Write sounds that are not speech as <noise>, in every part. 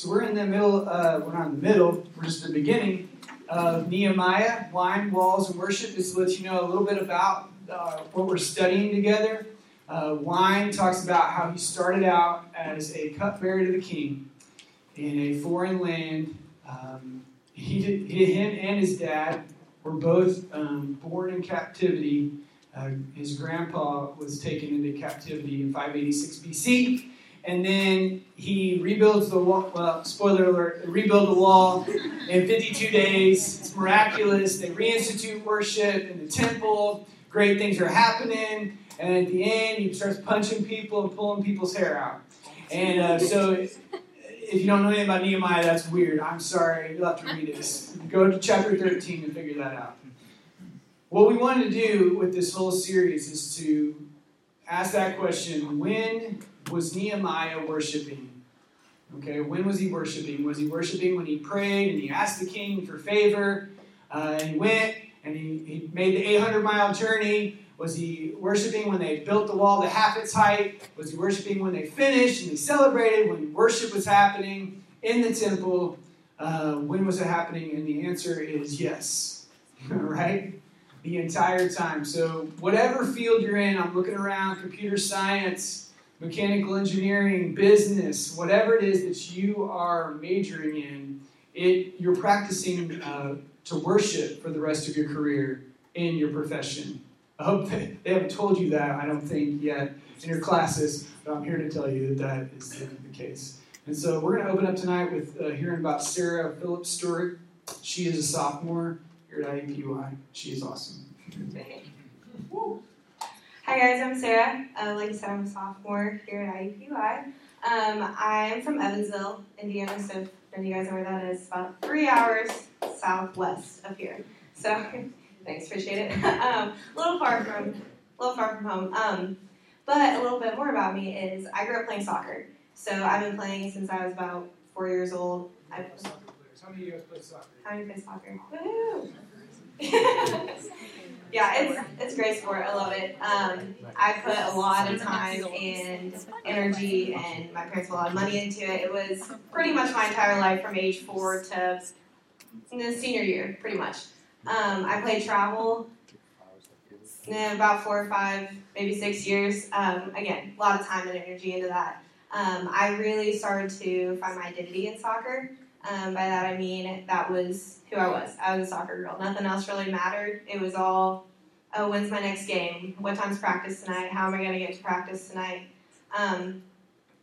So we're in the middle, uh, we're not in the middle, we're just the beginning of Nehemiah, Wine, Walls, and Worship. Just to let you know a little bit about uh, what we're studying together. Uh, Wine talks about how he started out as a cupbearer to the king in a foreign land. Um, he, did, him and his dad were both um, born in captivity. Uh, his grandpa was taken into captivity in 586 BC. And then he rebuilds the wall. Well, spoiler alert, rebuild the wall in 52 days. It's miraculous. They reinstitute worship in the temple. Great things are happening. And at the end, he starts punching people and pulling people's hair out. And uh, so, if you don't know anything about Nehemiah, that's weird. I'm sorry. You'll have to read this. Go to chapter 13 and figure that out. What we wanted to do with this whole series is to ask that question when was Nehemiah worshiping? Okay, when was he worshiping? Was he worshiping when he prayed and he asked the king for favor? Uh, and he went and he, he made the 800 mile journey. Was he worshiping when they built the wall to half its height? Was he worshiping when they finished and they celebrated when worship was happening in the temple? Uh, when was it happening? And the answer is yes, <laughs> right? The entire time. So, whatever field you're in, I'm looking around computer science, mechanical engineering, business, whatever it is that you are majoring in, it you're practicing uh, to worship for the rest of your career in your profession. I hope they, they haven't told you that, I don't think, yet in your classes, but I'm here to tell you that that is the case. And so we're going to open up tonight with uh, hearing about Sarah Phillips Stewart. She is a sophomore here at IUPUI. She is awesome. Hi guys, I'm Sarah. Uh, like I said, I'm a sophomore here at IUPUI. Um, I'm from Evansville, Indiana, so if none of you guys know where that is, about three hours southwest of here. So <laughs> thanks, appreciate it. <laughs> um, a little far from, a little far from home. Um, but a little bit more about me is I grew up playing soccer. So I've been playing since I was about four years old. I, How many of you guys play soccer? How many play soccer? Woohoo! <laughs> yeah, it's it's great sport. I love it. Um, I put a lot of time and energy, and my parents put a lot of money into it. It was pretty much my entire life from age four to the senior year, pretty much. Um, I played travel about four or five, maybe six years. Um, again, a lot of time and energy into that. Um, I really started to find my identity in soccer. Um, by that I mean that was who I was. I was a soccer girl. Nothing else really mattered. It was all, oh, when's my next game? What time's practice tonight? How am I going to get to practice tonight? Um,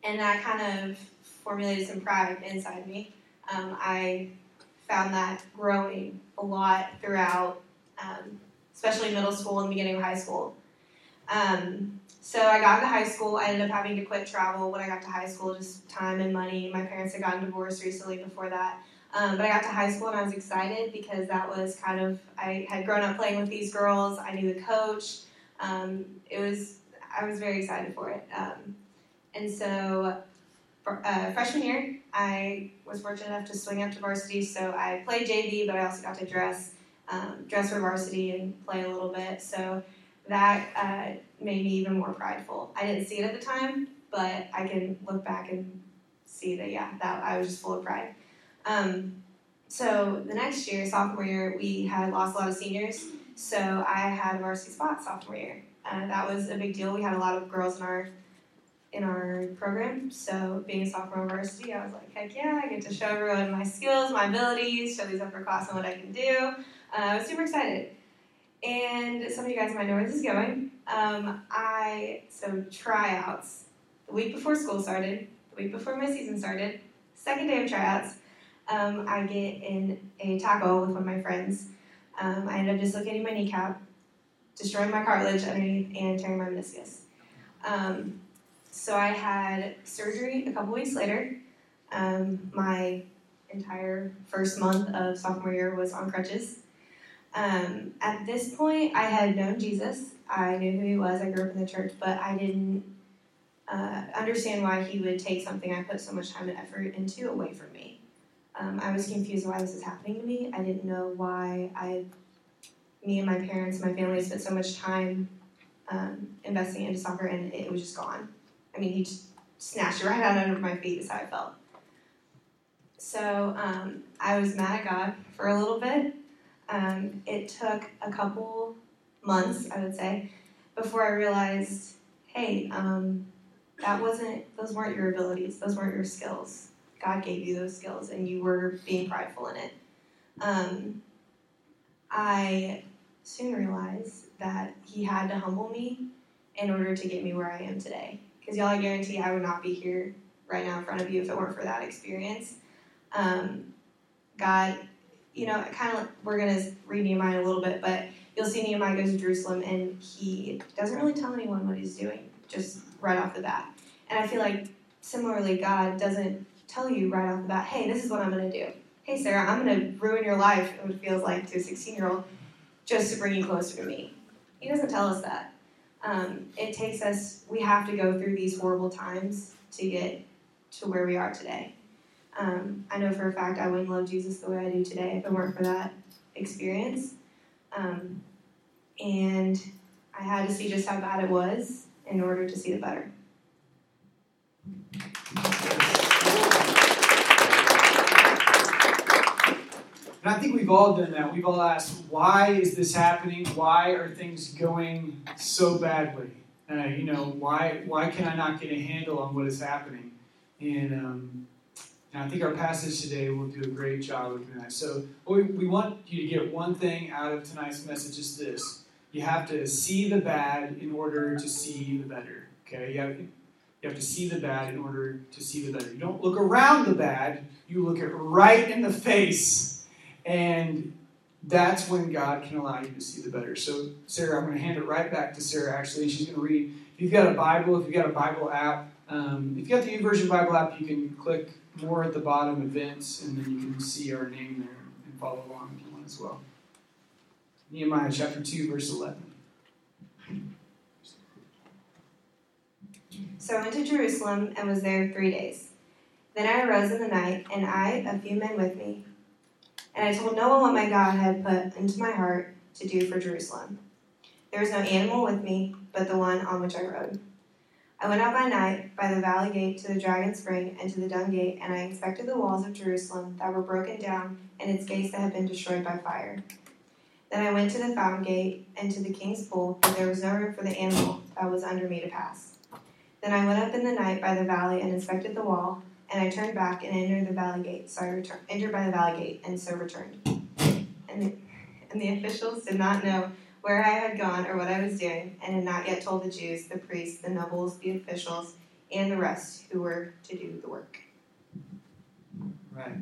and that kind of formulated some pride inside me. Um, I found that growing a lot throughout, um, especially middle school and beginning of high school. Um, so I got into high school. I ended up having to quit travel when I got to high school, just time and money. My parents had gotten divorced recently before that. Um, but I got to high school and I was excited because that was kind of, I had grown up playing with these girls. I knew the coach. Um, it was, I was very excited for it. Um, and so for, uh, freshman year, I was fortunate enough to swing up to varsity. So I played JV, but I also got to dress, um, dress for varsity and play a little bit. So that uh, made me even more prideful. I didn't see it at the time, but I can look back and see that yeah, that I was just full of pride. Um, so the next year, sophomore year, we had lost a lot of seniors, so I had a varsity spot sophomore year. Uh, that was a big deal. We had a lot of girls in our in our program. So being a sophomore varsity, I was like, heck yeah, I get to show everyone my skills, my abilities, show these upperclassmen what I can do. Uh, I was super excited. And some of you guys might know where this is going. Um, I so tryouts the week before school started, the week before my season started, second day of tryouts. Um, I get in a tackle with one of my friends. Um, I end up dislocating my kneecap, destroying my cartilage underneath, and tearing my meniscus. Um, so I had surgery a couple weeks later. Um, my entire first month of sophomore year was on crutches. Um, at this point, I had known Jesus. I knew who he was. I grew up in the church, but I didn't uh, understand why he would take something I put so much time and effort into away from me. Um, I was confused why this was happening to me. I didn't know why I, me and my parents, my family spent so much time um, investing into soccer, and it was just gone. I mean, he just snatched it right out under my feet. Is how I felt. So um, I was mad at God for a little bit. Um, it took a couple months, I would say, before I realized, hey, um, that wasn't, those weren't your abilities, those weren't your skills. God gave you those skills, and you were being prideful in it. Um, I soon realized that He had to humble me in order to get me where I am today. Because y'all, I guarantee I would not be here right now in front of you if it weren't for that experience. Um, God, you know, kind of, we're going to read Nehemiah a little bit, but you'll see Nehemiah goes to Jerusalem and he doesn't really tell anyone what he's doing, just right off the bat. And I feel like similarly, God doesn't tell you right off the bat, hey, this is what I'm going to do. Hey, Sarah, I'm going to ruin your life, it feels like to a 16 year old, just to bring you closer to me. He doesn't tell us that. Um, it takes us, we have to go through these horrible times to get to where we are today. Um, I know for a fact I wouldn't love Jesus the way I do today if it weren't for that experience. Um, and I had to see just how bad it was in order to see the better. And I think we've all done that. We've all asked, why is this happening? Why are things going so badly? Uh, you know, why why can I not get a handle on what is happening? And, um, and I think our passage today will do a great job of doing that. So we, we want you to get one thing out of tonight's message is this. You have to see the bad in order to see the better. Okay? You have, you have to see the bad in order to see the better. You don't look around the bad, you look it right in the face. And that's when God can allow you to see the better. So, Sarah, I'm going to hand it right back to Sarah, actually. She's going to read. If you've got a Bible, if you've got a Bible app, um, if you've got the YouVersion Bible app, you can click more at the bottom, events, and then you can see our name there and follow along if you want as well. Nehemiah chapter 2, verse 11. So I went to Jerusalem and was there three days. Then I arose in the night, and I, a few men with me, and I told no one what my God had put into my heart to do for Jerusalem. There was no animal with me but the one on which I rode. I went out by night by the valley gate to the dragon spring and to the dung gate, and I inspected the walls of Jerusalem that were broken down and its gates that had been destroyed by fire. Then I went to the fountain gate and to the king's pool, but there was no room for the animal that was under me to pass. Then I went up in the night by the valley and inspected the wall, and I turned back and entered the valley gate. So I returned, entered by the valley gate, and so returned. And the, and the officials did not know where I had gone or what I was doing, and had not yet told the Jews, the priests, the nobles, the officials, and the rest who were to do the work. Right.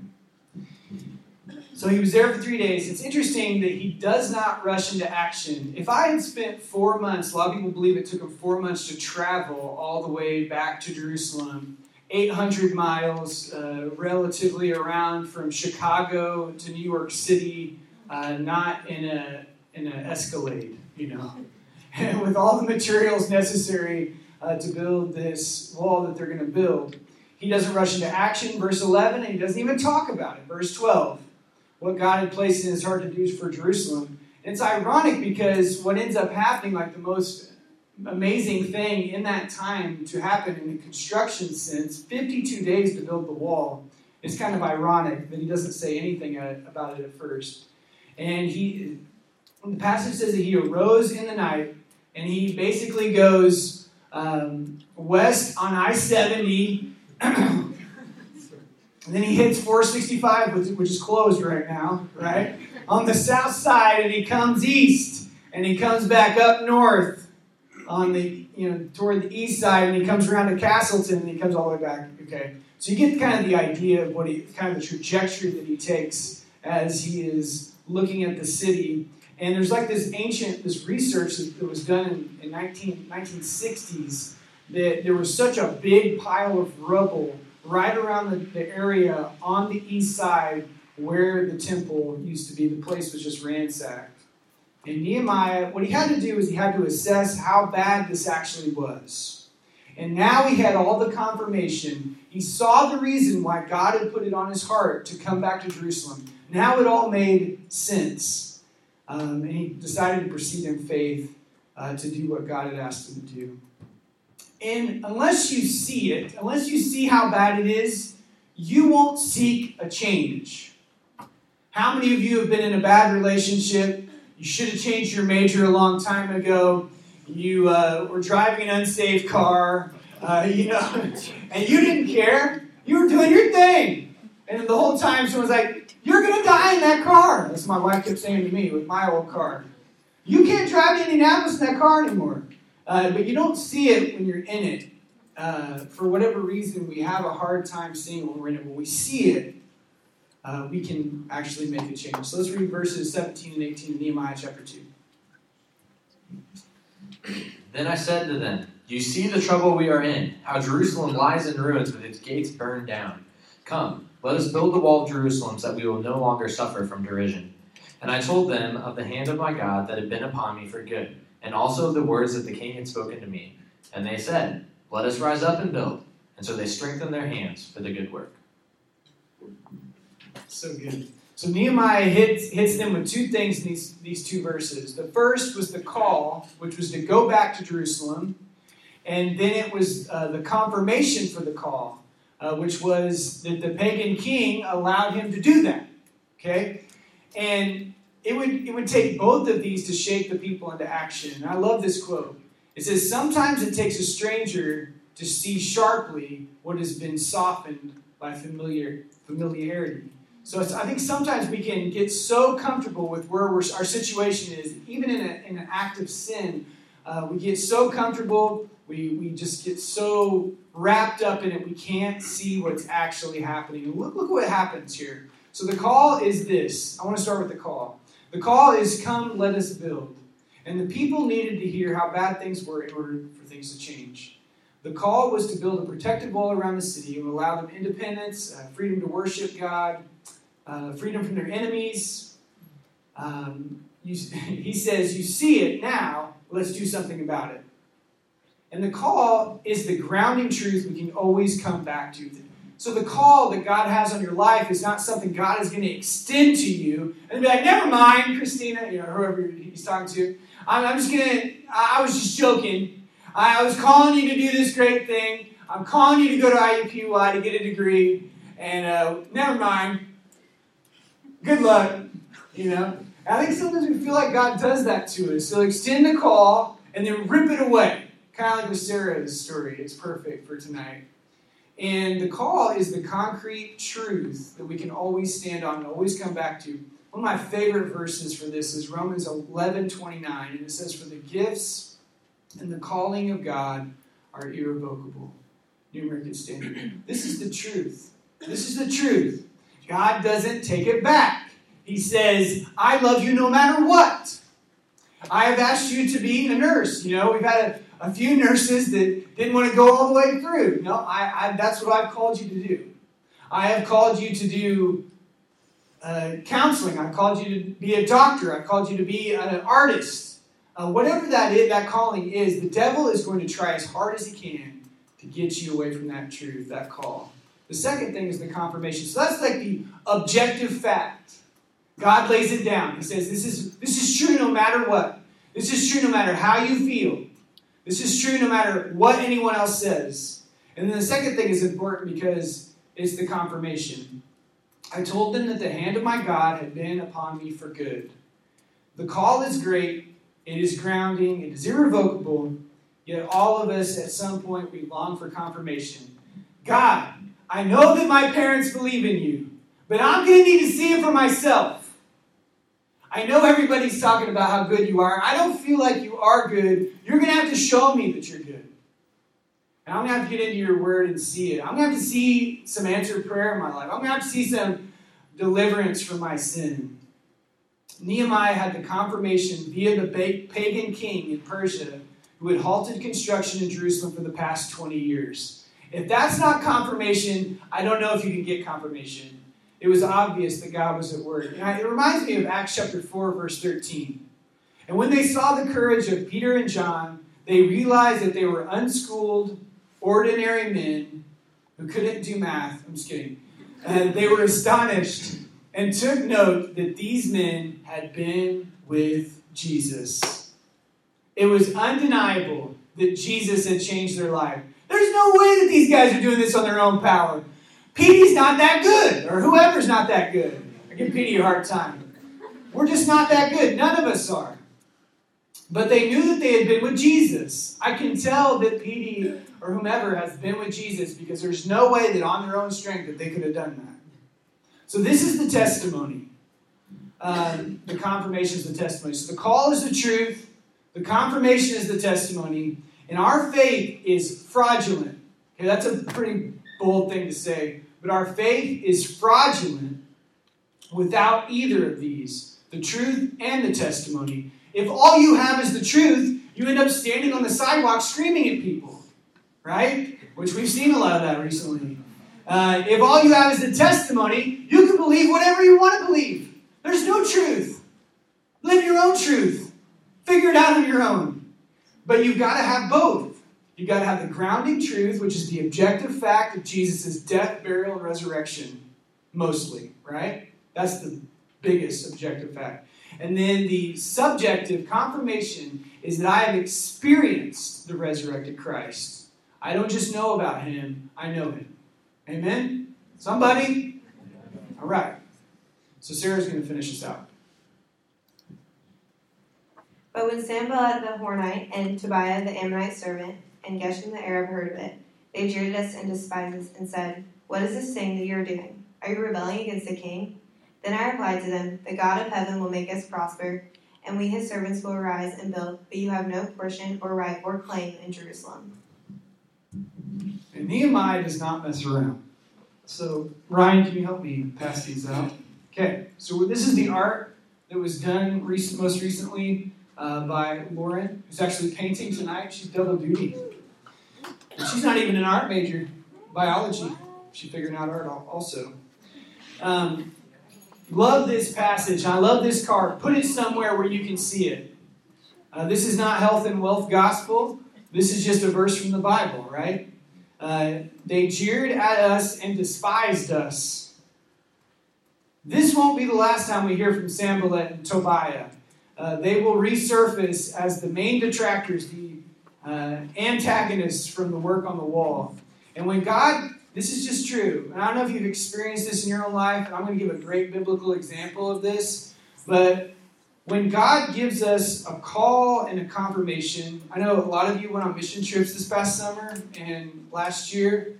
So he was there for three days. It's interesting that he does not rush into action. If I had spent four months, a lot of people believe it took him four months to travel all the way back to Jerusalem, 800 miles, uh, relatively around from Chicago to New York City, uh, not in a in an Escalade, you know, and <laughs> with all the materials necessary uh, to build this wall that they're going to build. He doesn't rush into action, verse 11, and he doesn't even talk about it, verse 12 what God had placed in his heart to do for Jerusalem. It's ironic because what ends up happening, like the most amazing thing in that time to happen in the construction sense, 52 days to build the wall, it's kind of ironic that he doesn't say anything about it at first. And he, the passage says that he arose in the night and he basically goes um, west on I 70. And then he hits 465, which is closed right now, right? On the south side, and he comes east, and he comes back up north on the, you know, toward the east side, and he comes around to Castleton, and he comes all the way back. Okay, so you get kind of the idea of what he, kind of the trajectory that he takes as he is looking at the city. And there's like this ancient, this research that was done in, in 19, 1960s that there was such a big pile of rubble right around the, the area on the east side where the temple used to be. The place was just ransacked. And Nehemiah, what he had to do is he had to assess how bad this actually was. And now he had all the confirmation. He saw the reason why God had put it on his heart to come back to Jerusalem. Now it all made sense. Um, and he decided to proceed in faith uh, to do what God had asked him to do. And unless you see it, unless you see how bad it is, you won't seek a change. How many of you have been in a bad relationship? You should have changed your major a long time ago. You uh, were driving an unsafe car, uh, you know, <laughs> and you didn't care. You were doing your thing. And the whole time someone's like, You're going to die in that car. That's what my wife kept saying to me with my old car. You can't drive to Indianapolis in that car anymore. Uh, but you don't see it when you're in it. Uh, for whatever reason, we have a hard time seeing when we're in it. When we see it, uh, we can actually make a change. So let's read verses 17 and 18 of Nehemiah chapter 2. Then I said to them, You see the trouble we are in, how Jerusalem lies in ruins with its gates burned down. Come, let us build the wall of Jerusalem so that we will no longer suffer from derision. And I told them of the hand of my God that had been upon me for good, and also of the words that the king had spoken to me. And they said, Let us rise up and build. And so they strengthened their hands for the good work. So good. So Nehemiah hits, hits them with two things in these, these two verses. The first was the call, which was to go back to Jerusalem. And then it was uh, the confirmation for the call, uh, which was that the pagan king allowed him to do that. Okay? And it would, it would take both of these to shake the people into action. And I love this quote. It says, Sometimes it takes a stranger to see sharply what has been softened by familiar, familiarity. So I think sometimes we can get so comfortable with where our situation is, even in, a, in an act of sin, uh, we get so comfortable, we, we just get so wrapped up in it, we can't see what's actually happening. Look, look what happens here. So the call is this. I want to start with the call. The call is come, let us build. And the people needed to hear how bad things were in order for things to change. The call was to build a protective wall around the city and allow them independence, uh, freedom to worship God, uh, freedom from their enemies. Um, you, <laughs> he says, You see it now, let's do something about it. And the call is the grounding truth we can always come back to. So the call that God has on your life is not something God is going to extend to you and be like, never mind, Christina, you know, whoever he's talking to. I'm, I'm just going to, I was just joking. I, was calling you to do this great thing. I'm calling you to go to IUPUI to get a degree. And uh, never mind, good luck. You know, I think sometimes we feel like God does that to us. He'll extend the call and then rip it away. Kind of like with Sarah's story. It's perfect for tonight. And the call is the concrete truth that we can always stand on and always come back to. One of my favorite verses for this is Romans 11 29. And it says, For the gifts and the calling of God are irrevocable. New American Standard. This is the truth. This is the truth. God doesn't take it back. He says, I love you no matter what. I have asked you to be a nurse. You know, we've had a, a few nurses that didn't want to go all the way through. No, I, I, that's what I've called you to do. I have called you to do uh, counseling. I've called you to be a doctor. I've called you to be an artist. Uh, whatever that is, that calling is, the devil is going to try as hard as he can to get you away from that truth, that call. The second thing is the confirmation. So that's like the objective fact. God lays it down. He says, This is, this is true no matter what. This is true no matter how you feel. This is true no matter what anyone else says. And then the second thing is important because it's the confirmation. I told them that the hand of my God had been upon me for good. The call is great, it is grounding, it is irrevocable, yet all of us at some point we long for confirmation. God, I know that my parents believe in you, but I'm going to need to see it for myself. I know everybody's talking about how good you are. I don't feel like you are good. You're going to have to show me that you're good. And I'm going to have to get into your word and see it. I'm going to have to see some answered prayer in my life. I'm going to have to see some deliverance from my sin. Nehemiah had the confirmation via the pagan king in Persia who had halted construction in Jerusalem for the past 20 years. If that's not confirmation, I don't know if you can get confirmation. It was obvious that God was at work. And it reminds me of Acts chapter 4, verse 13. And when they saw the courage of Peter and John, they realized that they were unschooled, ordinary men who couldn't do math. I'm just kidding. And they were astonished and took note that these men had been with Jesus. It was undeniable that Jesus had changed their life. There's no way that these guys are doing this on their own power. Petey's not that good, or whoever's not that good. I give Petey a hard time. We're just not that good. None of us are. But they knew that they had been with Jesus. I can tell that Petey or whomever has been with Jesus because there's no way that on their own strength that they could have done that. So this is the testimony. Um, the confirmation is the testimony. So the call is the truth. The confirmation is the testimony. And our faith is fraudulent. Okay, that's a pretty bold thing to say. But our faith is fraudulent without either of these the truth and the testimony. If all you have is the truth, you end up standing on the sidewalk screaming at people, right? Which we've seen a lot of that recently. Uh, if all you have is the testimony, you can believe whatever you want to believe. There's no truth. Live your own truth. Figure it out on your own. But you've got to have both. You've got to have the grounding truth, which is the objective fact of Jesus' death, burial, and resurrection, mostly, right? That's the biggest objective fact. And then the subjective confirmation is that I have experienced the resurrected Christ. I don't just know about him, I know him. Amen? Somebody? All right. So Sarah's going to finish us out. But when Sanballat the Horonite and Tobiah the Ammonite servant and Geshem the Arab heard of it, they jeered us and despised us and said, What is this thing that you are doing? Are you rebelling against the king? Then I replied to them, The God of heaven will make us prosper, and we his servants will arise and build, but you have no portion or right or claim in Jerusalem. And Nehemiah does not mess around. So, Ryan, can you help me pass these out? Okay, so this is the art that was done recent, most recently uh, by Lauren, who's actually painting tonight. She's double duty. And she's not even an art major, biology. She figured out art also. Um, love this passage. I love this card. Put it somewhere where you can see it. Uh, this is not health and wealth gospel. This is just a verse from the Bible, right? Uh, they jeered at us and despised us. This won't be the last time we hear from Sanballat and Tobiah. Uh, they will resurface as the main detractors, the uh, antagonists from the work on the wall. And when God, this is just true, and I don't know if you've experienced this in your own life, and I'm going to give a great biblical example of this, but when God gives us a call and a confirmation, I know a lot of you went on mission trips this past summer and last year.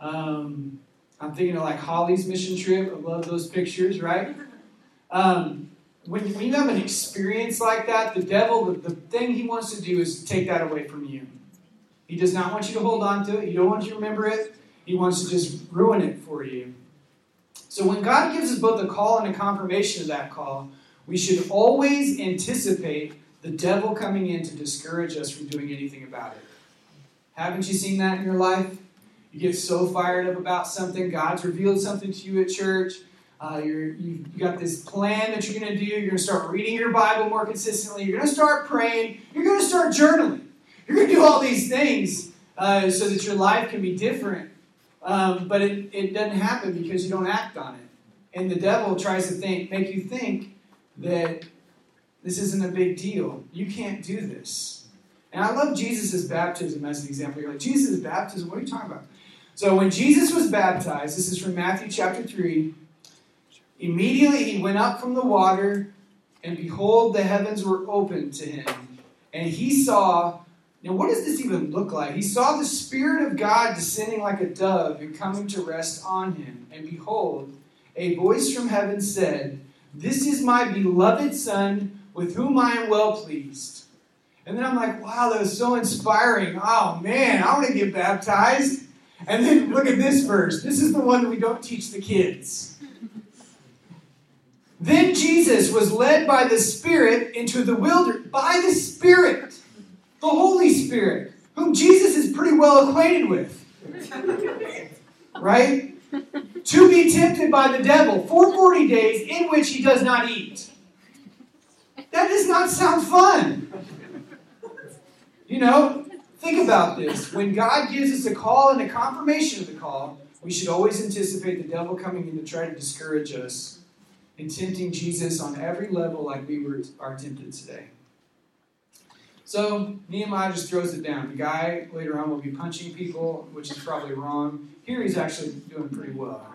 Um, I'm thinking of like Holly's mission trip. I love those pictures, right? Um, when, you have an experience like that, the devil, the, the thing he wants to do is take that away from you. He does not want you to hold on to it. He don't want you to remember it. He wants to just ruin it for you. So when God gives us both a call and a confirmation of that call, we should always anticipate the devil coming in to discourage us from doing anything about it. Haven't you seen that in your life? You get so fired up about something, God's revealed something to you at church. Uh, you're, you've got this plan that you're going to do. You're going to start reading your Bible more consistently. You're going to start praying. You're going to start journaling. You're going to do all these things uh, so that your life can be different. Um, but it, it doesn't happen because you don't act on it. And the devil tries to think, make you think that this isn't a big deal. You can't do this. And I love Jesus' baptism as an example. You're like, Jesus' baptism? What are you talking about? So when Jesus was baptized, this is from Matthew chapter 3, immediately he went up from the water, and behold, the heavens were opened to him. And he saw, now what does this even look like? He saw the Spirit of God descending like a dove and coming to rest on him. And behold, a voice from heaven said, This is my beloved Son, with whom I am well pleased. And then I'm like, wow, that was so inspiring. Oh man, I want to get baptized. And then look at this verse. This is the one that we don't teach the kids. Then Jesus was led by the Spirit into the wilderness. By the Spirit. The Holy Spirit, whom Jesus is pretty well acquainted with. Right? To be tempted by the devil for 40 days in which he does not eat. That does not sound fun. You know, think about this. When God gives us a call and a confirmation of the call, we should always anticipate the devil coming in to try to discourage us and tempting Jesus on every level like we were, are tempted today. So Nehemiah just throws it down. The guy later on will be punching people, which is probably wrong. Here he's actually doing pretty well.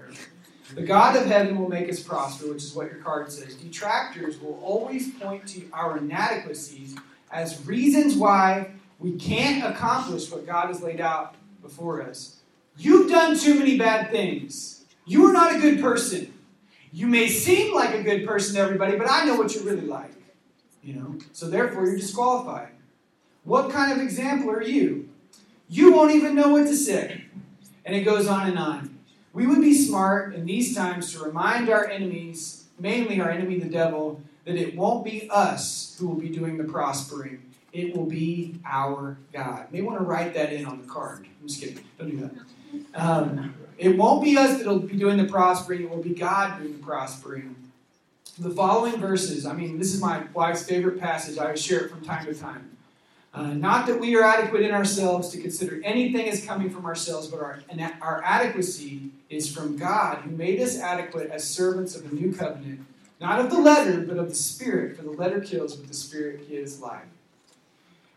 The God of heaven will make us prosper, which is what your card says. Detractors will always point to our inadequacies as reasons why we can't accomplish what God has laid out before us. You've done too many bad things. You are not a good person. You may seem like a good person to everybody, but I know what you're really like. You know? So therefore you're disqualified. What kind of example are you? You won't even know what to say. And it goes on and on. We would be smart in these times to remind our enemies, mainly our enemy the devil, that it won't be us who will be doing the prospering. It will be our God. You may want to write that in on the card. I'm just kidding. Don't do that. Um, it won't be us that'll be doing the prospering. It will be God doing the prospering. The following verses, I mean, this is my wife's favorite passage. I share it from time to time. Uh, not that we are adequate in ourselves to consider anything as coming from ourselves, but our, our adequacy is from God, who made us adequate as servants of the new covenant, not of the letter, but of the Spirit, for the letter kills, but the Spirit gives life.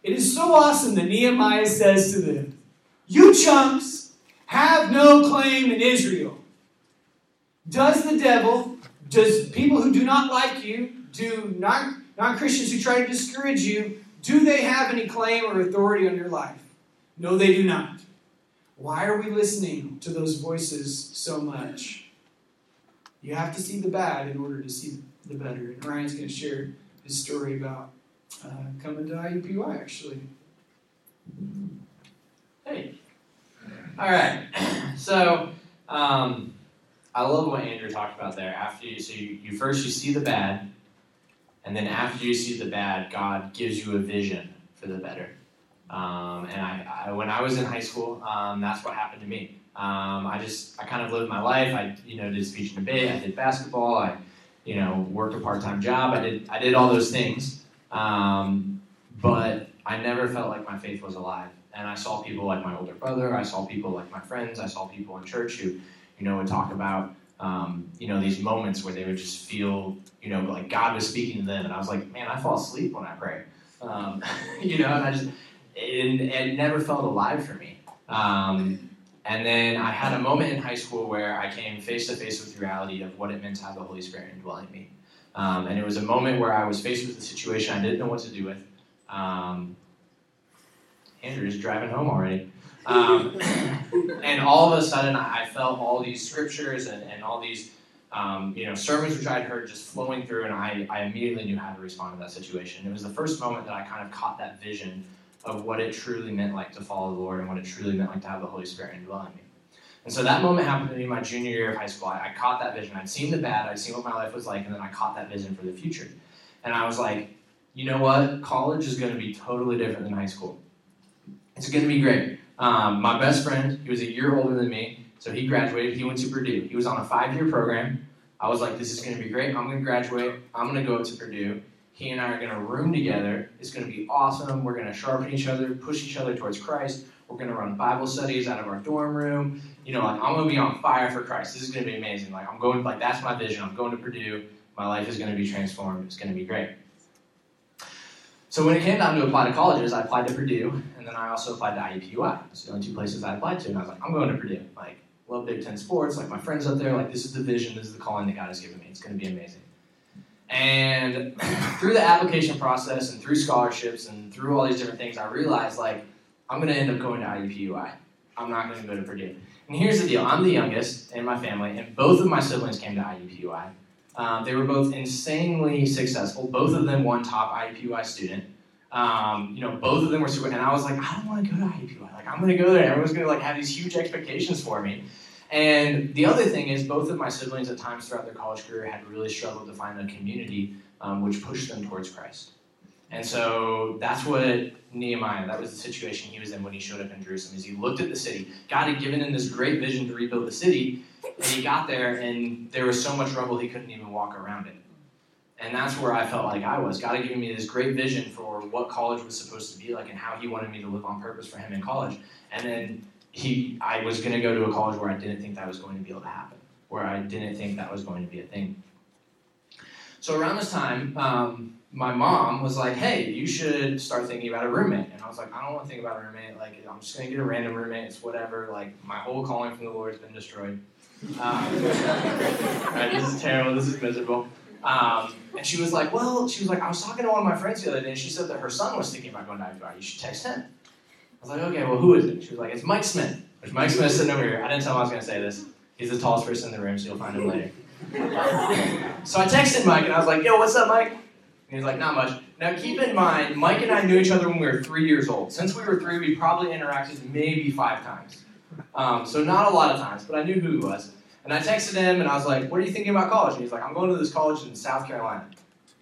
It is so awesome that Nehemiah says to them, You chumps have no claim in Israel. Does the devil, does people who do not like you, do non Christians who try to discourage you, do they have any claim or authority on your life? No, they do not. Why are we listening to those voices so much? You have to see the bad in order to see the better. And Ryan's going to share his story about uh, coming to IUPUI, actually. Hey. All right. <clears throat> So, um, I love what Andrew talked about there. After you, so you, you first you see the bad, and then after you see the bad, God gives you a vision for the better. Um, and I, I, when I was in high school, um, that's what happened to me. Um, I just, I kind of lived my life. I, you know, did speech and debate. I did basketball. I, you know, worked a part-time job. I did, I did all those things. Um, but I never felt like my faith was alive. And I saw people like my older brother. I saw people like my friends. I saw people in church who, you know, would talk about um, you know, these moments where they would just feel, you know, like God was speaking to them, and I was like, man, I fall asleep when I pray, um, <laughs> you know, and I just, it, it never felt alive for me. Um, and then I had a moment in high school where I came face to face with the reality of what it meant to have the Holy Spirit indwelling me. Um, and it was a moment where I was faced with a situation I didn't know what to do with. Um, Andrew's driving home already. Um, <laughs> and all of a sudden, I felt all these scriptures and, and all these um, you know, sermons which I'd heard just flowing through, and I, I immediately knew how to respond to that situation. It was the first moment that I kind of caught that vision of what it truly meant like to follow the Lord and what it truly meant like to have the Holy Spirit indwelling me. And so that moment happened to me my junior year of high school. I, I caught that vision. I'd seen the bad, I'd seen what my life was like, and then I caught that vision for the future. And I was like, you know what? College is going to be totally different than high school. It's going to be great. Um, my best friend, he was a year older than me, so he graduated. He went to Purdue. He was on a five year program. I was like, this is going to be great. I'm going to graduate. I'm going to go to Purdue. He and I are going to room together. It's going to be awesome. We're going to sharpen each other, push each other towards Christ. We're going to run Bible studies out of our dorm room. You know, like I'm going to be on fire for Christ. This is going to be amazing. Like I'm going, like that's my vision. I'm going to Purdue. My life is going to be transformed. It's going to be great. So when it came time to apply to colleges, I applied to Purdue, and then I also applied to IUPUI. It's the only two places I applied to, and I was like, I'm going to Purdue. Like, love Big Ten sports, like my friends up there, like this is the vision, this is the calling that God has given me. It's going to be amazing. And <laughs> through the application process and through scholarships and through all these different things, I realized like I'm going to end up going to IUPUI. I'm not going to go to Purdue. And here's the deal: I'm the youngest in my family, and both of my siblings came to IUPUI. Um, they were both insanely successful. Both of them won top IUPUI student. Um, you know, both of them were super, and I was like, I don't want to go to IUPUI. Like, I'm going to go there. and Everyone's going to like have these huge expectations for me. And the other thing is, both of my siblings at times throughout their college career had really struggled to find a community um, which pushed them towards Christ. And so that's what Nehemiah, that was the situation he was in when he showed up in Jerusalem, is he looked at the city. God had given him this great vision to rebuild the city, and he got there, and there was so much rubble he couldn't even walk around it. And that's where I felt like I was. God had given me this great vision for what college was supposed to be like and how He wanted me to live on purpose for Him in college. And then He, I was going to go to a college where I didn't think that was going to be able to happen, where I didn't think that was going to be a thing. So around this time, um, my mom was like, "Hey, you should start thinking about a roommate." And I was like, "I don't want to think about a roommate. Like, I'm just gonna get a random roommate. It's whatever. Like, my whole calling from the Lord has been destroyed. Um, <laughs> right, this is terrible. This is miserable." Um, and she was like, "Well," she was like, "I was talking to one of my friends the other day, and she said that her son was thinking about going to IPI. You should text him." I was like, "Okay, well, who is it?" She was like, "It's Mike Smith." Which Mike Smith sitting over here. I didn't tell him I was gonna say this. He's the tallest person in the room, so you'll find him later. <laughs> so I texted Mike and I was like, yo, what's up, Mike? And he's like, not much. Now keep in mind, Mike and I knew each other when we were three years old. Since we were three, we probably interacted maybe five times. Um, so not a lot of times, but I knew who he was. And I texted him and I was like, what are you thinking about college? And he's like, I'm going to this college in South Carolina.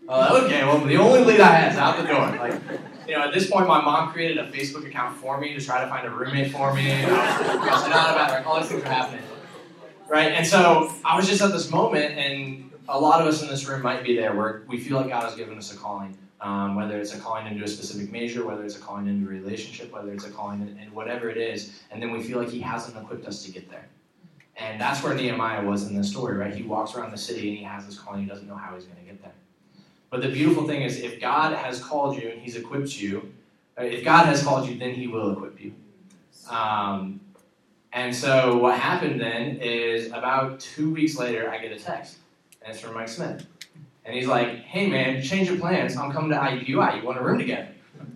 Uh, okay, well, the only lead I had is out the door. Like, you know, at this point, my mom created a Facebook account for me to try to find a roommate for me. Was, I was not about. All these things were happening right? And so I was just at this moment, and a lot of us in this room might be there where we feel like God has given us a calling, um, whether it's a calling into a specific major, whether it's a calling into a relationship, whether it's a calling in, in whatever it is, and then we feel like He hasn't equipped us to get there. And that's where Nehemiah was in this story, right? He walks around the city and he has this calling, he doesn't know how he's going to get there. But the beautiful thing is, if God has called you and He's equipped you, uh, if God has called you, then He will equip you. Um, and so what happened then is about two weeks later, I get a text, and it's from Mike Smith. And he's like, hey man, change your plans. I'm coming to IUPUI. You want a room together?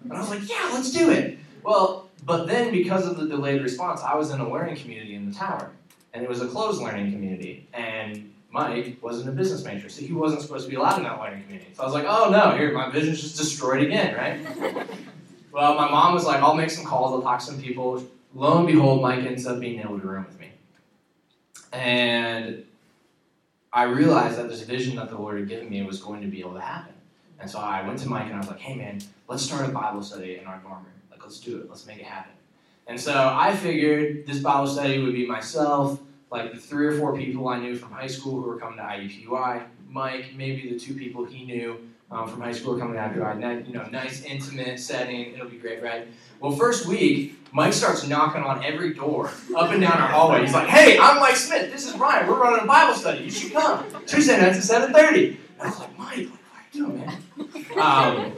And I was like, yeah, let's do it. Well, but then because of the delayed response, I was in a learning community in the tower. And it was a closed learning community. And Mike wasn't a business major, so he wasn't supposed to be allowed in that learning community. So I was like, oh no, here, my vision's just destroyed again, right? <laughs> well, my mom was like, I'll make some calls, I'll talk to some people lo and behold, Mike ends up being able to room with me. And I realized that this vision that the Lord had given me was going to be able to happen. And so I went to Mike and I was like, hey man, let's start a Bible study in our dorm room. Like, let's do it. Let's make it happen. And so I figured this Bible study would be myself, like the three or four people I knew from high school who were coming to IUPUI, Mike, maybe the two people he knew um, from high school coming to IUPUI. You know, nice, intimate setting. It'll be great, right? Well, first week, Mike starts knocking on every door up and down our hallway. He's like, "Hey, I'm Mike Smith. This is Ryan. We're running a Bible study. You should come Tuesday nights at 7:30." And I was like, "Mike, what are you doing, man?" Um,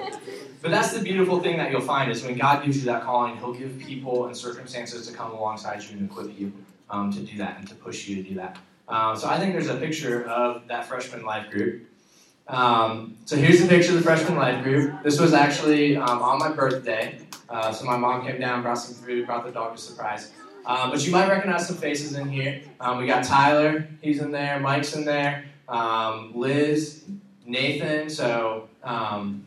but that's the beautiful thing that you'll find is when God gives you that calling, He'll give people and circumstances to come alongside you and equip you um, to do that and to push you to do that. Um, so I think there's a picture of that freshman life group. Um, so here's the picture of the freshman life group. This was actually um, on my birthday. Uh, so my mom came down, brought some food, brought the dog a surprise. Um, but you might recognize some faces in here. Um, we got Tyler, he's in there. Mike's in there. Um, Liz, Nathan. So um,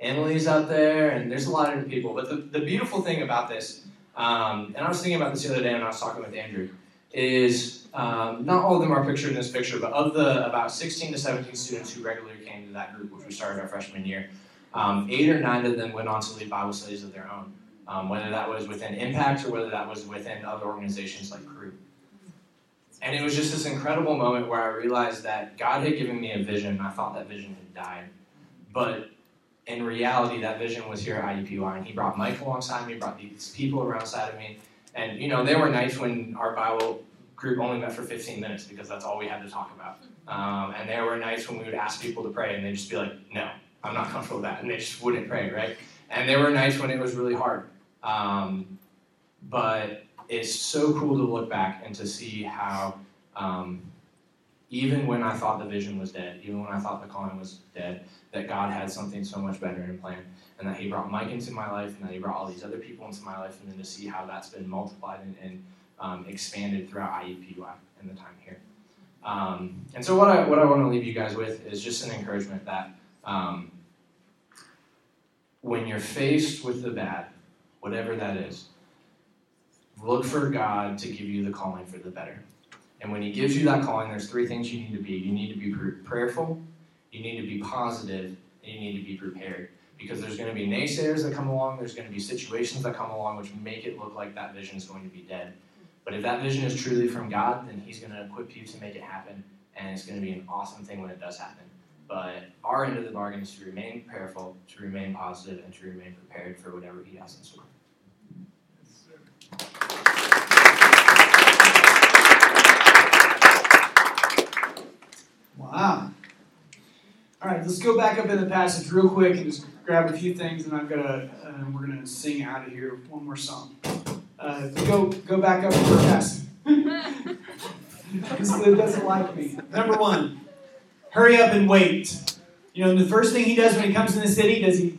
Emily's out there, and there's a lot of different people. But the, the beautiful thing about this, and I was thinking about this the other day when I was talking with Andrew, is um, not all of them are pictured in this picture, but of the about 16 to 17 students who regularly came to that group, which we started our freshman year, um, eight or nine of them went on to lead Bible studies of their own, um, whether that was within Impact or whether that was within other organizations like Cru. And it was just this incredible moment where I realized that God had given me a vision. And I thought that vision had died. But in reality, that vision was here at IUPUI. And he brought Mike alongside me, brought these people around side of me. And, you know, there were nights when our Bible group only met for 15 minutes because that's all we had to talk about. Um, and there were nights when we would ask people to pray and they'd just be like, no, I'm not comfortable with that. And they just wouldn't pray, right? And there were nights when it was really hard. Um, but it's so cool to look back and to see how, um, even when I thought the vision was dead, even when I thought the calling was dead, that God had something so much better in plan. And that He brought Mike into my life, and that He brought all these other people into my life, and then to see how that's been multiplied and, and um, expanded throughout IUPUI in the time here. Um, and so, what I, what I want to leave you guys with is just an encouragement that um, when you're faced with the bad, whatever that is, look for God to give you the calling for the better. And when He gives you that calling, there's three things you need to be. You need to be prayerful, you need to be positive, and you need to be prepared. Because there's going to be naysayers that come along, there's going to be situations that come along which make it look like that vision is going to be dead. But if that vision is truly from God, then He's going to equip you to make it happen, and it's going to be an awesome thing when it does happen. But our end of the bargain is to remain prayerful, to remain positive, and to remain prepared for whatever He has in store. Wow. All right. let's go back up in the passage real quick and just grab a few things, and I'm gonna uh, we're gonna sing out of here one more song. Uh, go go back up to the passage. <laughs> this doesn't like me. Number one, hurry up and wait. You know, the first thing he does when he comes in the city, does he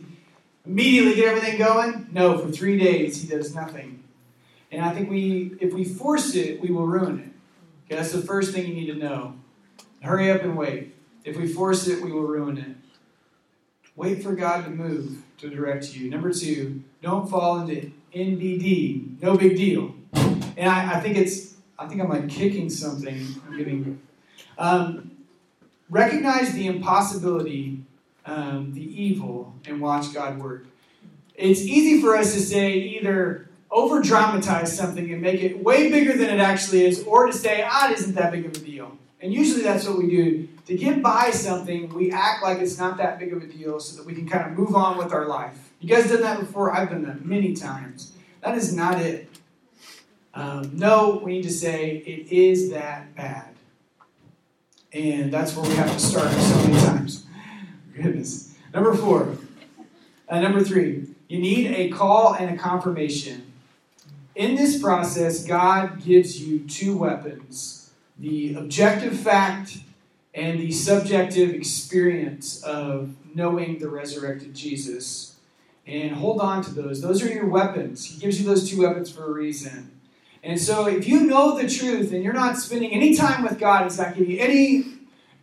immediately get everything going? No, for three days he does nothing. And I think we, if we force it, we will ruin it. Okay, that's the first thing you need to know. Hurry up and wait. If we force it, we will ruin it. Wait for God to move to direct you. Number two, don't fall into NBD. No big deal. And I, I think it's, I think I'm like kicking something. I'm getting. Um, recognize the impossibility, um, the evil, and watch God work. It's easy for us to say either over dramatize something and make it way bigger than it actually is, or to say, ah, it isn't that big of a deal. And usually that's what we do. To get by something, we act like it's not that big of a deal so that we can kind of move on with our life. You guys done that before? I've done that many times. That is not it. Um, no, we need to say, it is that bad. And that's where we have to start so many times. Goodness. Number four. Uh, number three. You need a call and a confirmation. In this process, God gives you two weapons the objective fact and the subjective experience of knowing the resurrected Jesus. And hold on to those. Those are your weapons. He gives you those two weapons for a reason. And so if you know the truth and you're not spending any time with God, He's not giving you any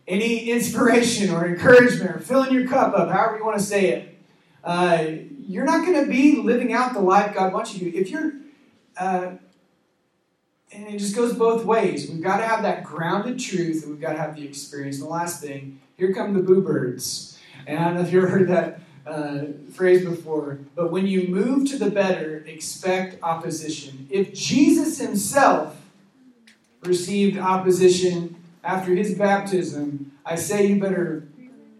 any inspiration or encouragement or filling your cup up, however you want to say it, uh, you're not going to be living out the life God wants you to. If you're, uh, and it just goes both ways. We've got to have that grounded truth, and we've got to have the experience. And the last thing, here come the boo birds. And I don't know if you ever heard that uh, phrase before, but when you move to the better, expect opposition. If Jesus himself received opposition after his baptism, I say you better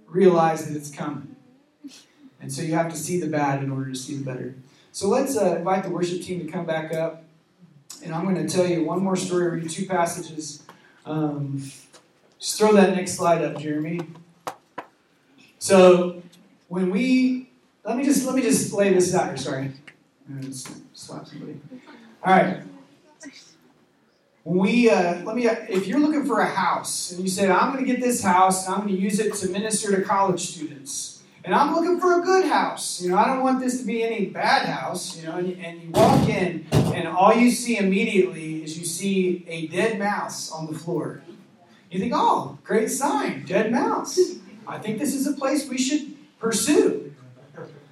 realize that it's coming. And so you have to see the bad in order to see the better. So let's uh, invite the worship team to come back up. And I'm going to tell you one more story, read two passages. Um, just throw that next slide up, Jeremy. So when we let me just let me just lay this out here. Sorry, slap somebody. All right. When we uh, let me, if you're looking for a house and you say I'm going to get this house and I'm going to use it to minister to college students, and I'm looking for a good house, you know, I don't want this to be any bad house, you know, and and you walk in and all you see immediately is you see a dead mouse on the floor. You think, oh, great sign, dead mouse. I think this is a place we should pursue.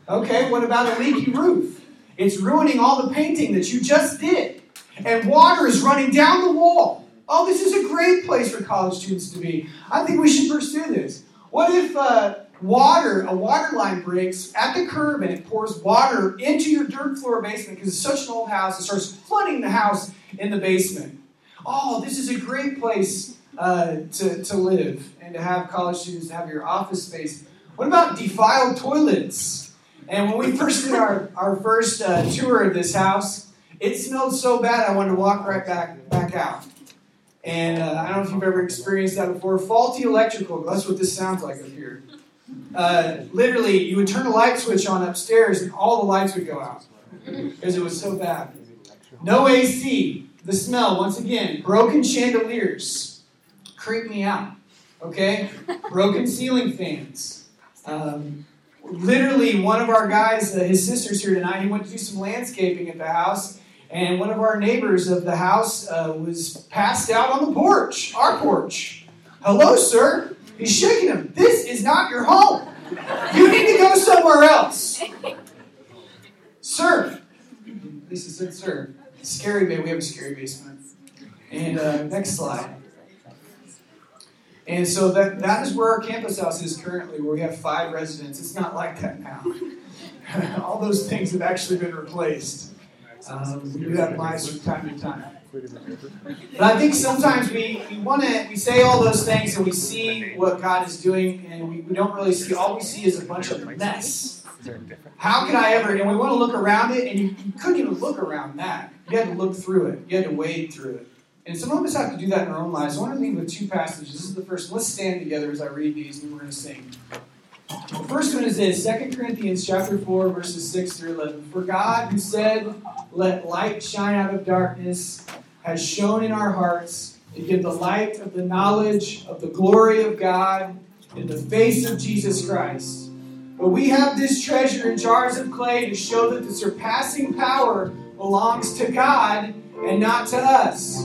Okay, what about a leaky roof? It's ruining all the painting that you just did. And water is running down the wall. Oh, this is a great place for college students to be. I think we should pursue this. What if uh, water, a water line breaks at the curb and it pours water into your dirt floor basement because it's such an old house, it starts flooding the house in the basement. Oh, this is a great place uh, to, to live and to have college students to have your office space. What about defiled toilets? And when we first did our, our first uh, tour of this house, it smelled so bad I wanted to walk right back back out. And uh, I don't know if you've ever experienced that before. Faulty electrical, that's what this sounds like up here. Uh, literally, you would turn a light switch on upstairs and all the lights would go out because it was so bad. No AC. The smell, once again, broken chandeliers creep me out. Okay? Broken ceiling fans. Um, literally, one of our guys, uh, his sister's here tonight, he went to do some landscaping at the house, and one of our neighbors of the house uh, was passed out on the porch, our porch. Hello, sir. He's shaking him. This is not your home. You need to go somewhere else. Sir. Lisa said, sir. Scary bay. We have a scary basement. And uh, next slide. And so that, that is where our campus house is currently, where we have five residents. It's not like that now. <laughs> All those things have actually been replaced. Um, we do have mice from time to time. But I think sometimes we, we want to we say all those things and we see what God is doing and we, we don't really see all we see is a bunch of mess. How could I ever and we want to look around it and you, you couldn't even look around that. You had to look through it. You had to wade through it. And some of us have to do that in our own lives. I want to leave with two passages. This is the first. Let's stand together as I read these and we're going to sing. The first one is this 2 Corinthians chapter 4, verses 6 through 11. For God, who said, Let light shine out of darkness, has shone in our hearts to give the light of the knowledge of the glory of God in the face of Jesus Christ. But we have this treasure in jars of clay to show that the surpassing power belongs to God and not to us.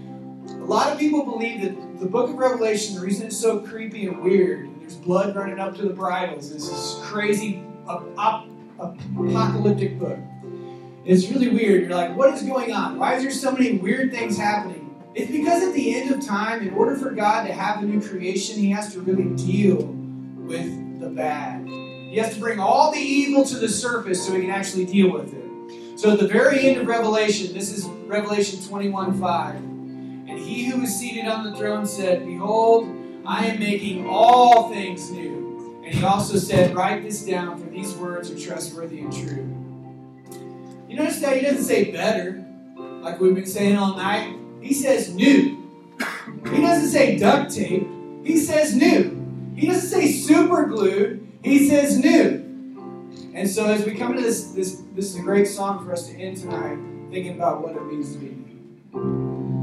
A lot of people believe that the book of Revelation, the reason it's so creepy and weird, and there's blood running up to the bridles, is this crazy apocalyptic book. It's really weird. You're like, what is going on? Why is there so many weird things happening? It's because at the end of time, in order for God to have a new creation, He has to really deal with the bad. He has to bring all the evil to the surface so He can actually deal with it. So at the very end of Revelation, this is Revelation 21 5. He who was seated on the throne said, Behold, I am making all things new. And he also said, Write this down, for these words are trustworthy and true. You notice that he doesn't say better, like we've been saying all night. He says new. He doesn't say duct tape. He says new. He doesn't say super glued. He says new. And so as we come to this, this, this is a great song for us to end tonight, thinking about what it means to be new.